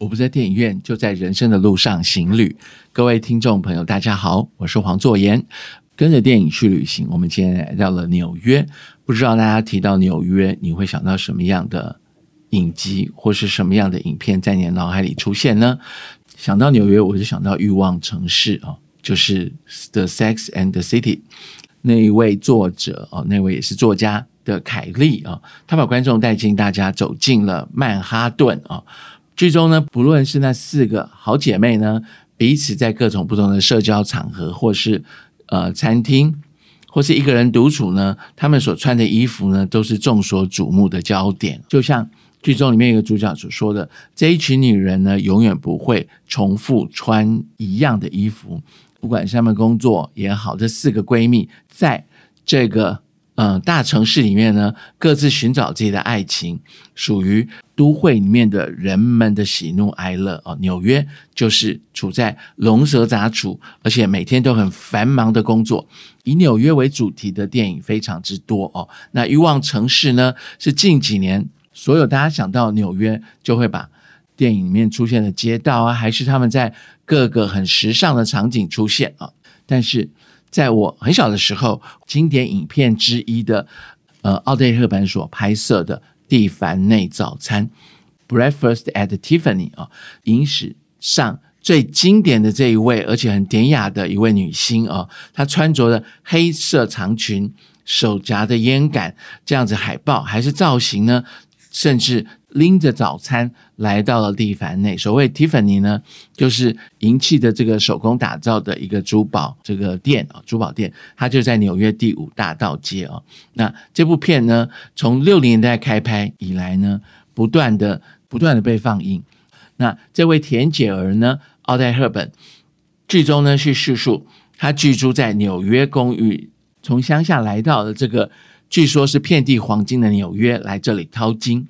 我不在电影院，就在人生的路上行旅。各位听众朋友，大家好，我是黄作言，跟着电影去旅行。我们今天来到了纽约，不知道大家提到纽约，你会想到什么样的影集或是什么样的影片在你的脑海里出现呢？想到纽约，我就想到《欲望城市》啊，就是《The Sex and the City》那一位作者哦，那位也是作家的凯利啊，他把观众带进大家走进了曼哈顿啊。剧中呢，不论是那四个好姐妹呢，彼此在各种不同的社交场合，或是呃餐厅，或是一个人独处呢，她们所穿的衣服呢，都是众所瞩目的焦点。就像剧中里面一个主角所说的，这一群女人呢，永远不会重复穿一样的衣服，不管是她们工作也好，这四个闺蜜在这个。嗯，大城市里面呢，各自寻找自己的爱情，属于都会里面的人们的喜怒哀乐哦。纽约就是处在龙蛇杂处，而且每天都很繁忙的工作。以纽约为主题的电影非常之多哦。那欲望城市呢，是近几年所有大家想到纽约，就会把电影里面出现的街道啊，还是他们在各个很时尚的场景出现啊。但是。在我很小的时候，经典影片之一的，呃，奥黛丽赫本所拍摄的《蒂凡内早餐》（Breakfast at Tiffany） 啊，影史上最经典的这一位，而且很典雅的一位女星啊，她穿着的黑色长裙，手夹的烟杆，这样子海报还是造型呢？甚至拎着早餐来到了蒂凡内。所谓蒂凡尼呢，就是银器的这个手工打造的一个珠宝这个店啊，珠宝店，它就在纽约第五大道街啊。那这部片呢，从六零年代开拍以来呢，不断的不断的被放映。那这位田姐儿呢，奥黛赫本，剧中呢是叙述她居住在纽约公寓，从乡下来到了这个。据说是遍地黄金的纽约来这里淘金，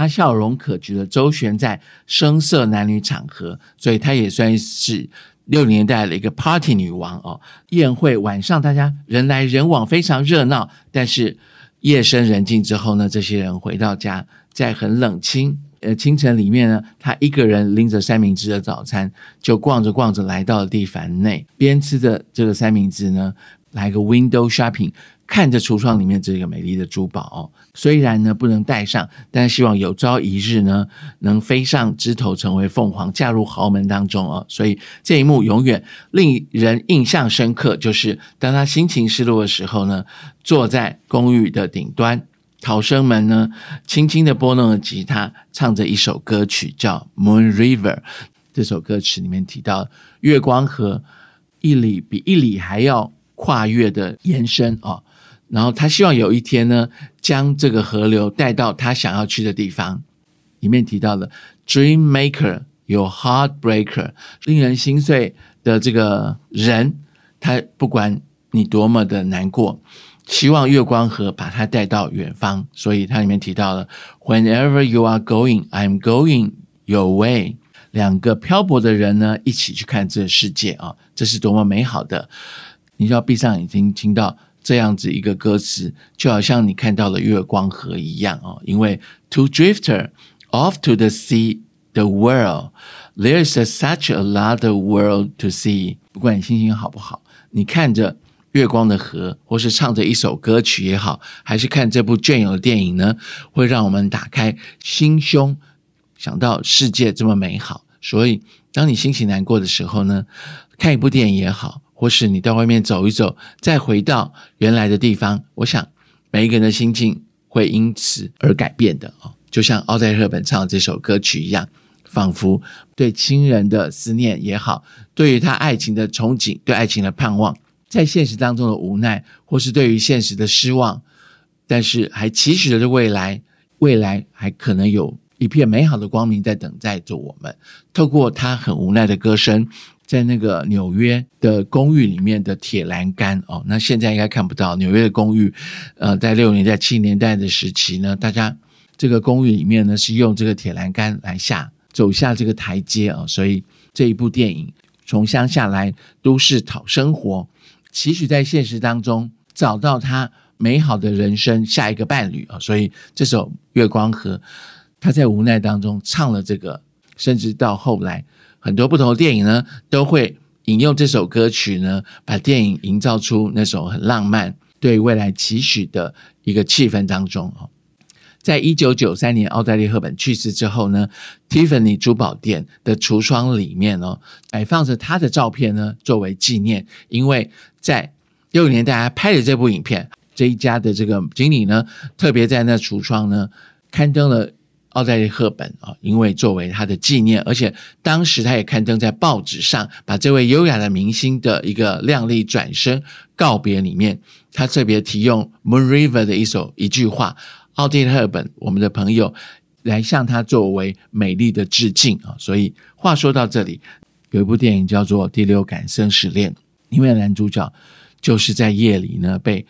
他笑容可掬的周旋在声色男女场合，所以他也算是六年代的一个 party 女王哦。宴会晚上大家人来人往，非常热闹。但是夜深人静之后呢，这些人回到家，在很冷清呃清晨里面呢，他一个人拎着三明治的早餐，就逛着逛着来到了蒂凡内，边吃着这个三明治呢，来个 window shopping。看着橱窗里面这个美丽的珠宝，哦虽然呢不能戴上，但希望有朝一日呢能飞上枝头，成为凤凰，嫁入豪门当中哦。所以这一幕永远令人印象深刻，就是当他心情失落的时候呢，坐在公寓的顶端，逃生门呢轻轻的拨弄着吉他，唱着一首歌曲叫《Moon River》。这首歌曲里面提到月光河一里比一里还要跨越的延伸哦。然后他希望有一天呢，将这个河流带到他想要去的地方。里面提到了 dream maker 有 heartbreaker，令人心碎的这个人，他不管你多么的难过，希望月光河把他带到远方。所以它里面提到了 whenever you are going, I'm going your way。两个漂泊的人呢，一起去看这个世界啊，这是多么美好的！你就要闭上眼睛，听到。这样子一个歌词，就好像你看到了月光河一样哦。因为 To drifter off to the sea, the world there is such a lot of world to see。不管你心情好不好，你看着月光的河，或是唱着一首歌曲也好，还是看这部隽永的电影呢，会让我们打开心胸，想到世界这么美好。所以，当你心情难过的时候呢，看一部电影也好。或是你到外面走一走，再回到原来的地方，我想每一个人的心境会因此而改变的哦。就像奥黛赫本唱的这首歌曲一样，仿佛对亲人的思念也好，对于他爱情的憧憬，对爱情的盼望，在现实当中的无奈，或是对于现实的失望，但是还期许着未来，未来还可能有一片美好的光明在等待着我们。透过他很无奈的歌声。在那个纽约的公寓里面的铁栏杆哦，那现在应该看不到纽约的公寓。呃，在六年代、七年代的时期呢，大家这个公寓里面呢是用这个铁栏杆来下走下这个台阶啊，所以这一部电影从乡下来都市讨生活，期许在现实当中找到他美好的人生下一个伴侣啊，所以这首《月光河》，他在无奈当中唱了这个。甚至到后来很多不同的电影呢，都会引用这首歌曲呢，把电影营造出那种很浪漫、对未来期许的一个气氛当中啊。在一九九三年，奥黛丽·赫本去世之后呢，Tiffany 珠宝店的橱窗里面哦，摆放着她的照片呢，作为纪念。因为在六十年代拍的这部影片，这一家的这个经理呢，特别在那橱窗呢刊登了奥黛丽·赫本啊，因为作为他的纪念，而且当时他也刊登在报纸上，把这位优雅的明星的一个靓丽转身告别里面，他特别提用 Moon River 的一首一句话。奥黛丽·赫本，我们的朋友来向他作为美丽的致敬啊！所以话说到这里，有一部电影叫做《第六感生死恋》，因为男主角就是在夜里呢，被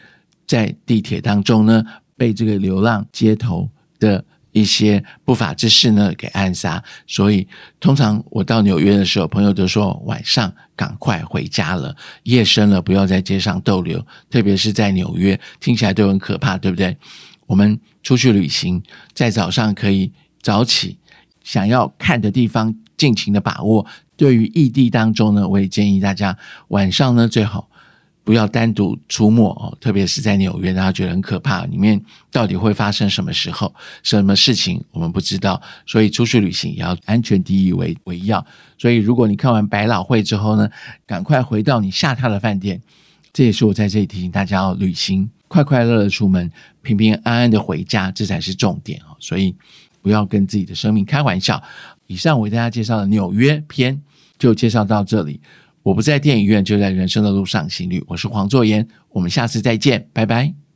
在地铁当中呢，被这个流浪街头的一些不法之事呢给暗杀。所以通常我到纽约的时候，朋友都说晚上赶快回家了，夜深了不要在街上逗留，特别是在纽约，听起来都很可怕，对不对？我们出去旅行，在早上可以早起，想要看的地方尽情的把握。对于异地当中呢，我也建议大家晚上呢最好不要单独出没哦，特别是在纽约，大家觉得很可怕，里面到底会发生什么时候、什么事情，我们不知道。所以出去旅行也要安全第一为为要。所以如果你看完百老汇之后呢，赶快回到你下榻的饭店。这也是我在这里提醒大家要旅行。快快乐乐出门，平平安安的回家，这才是重点哦。所以不要跟自己的生命开玩笑。以上为大家介绍的纽约篇就介绍到这里。我不在电影院，就在人生的路上行旅。我是黄作言，我们下次再见，拜拜。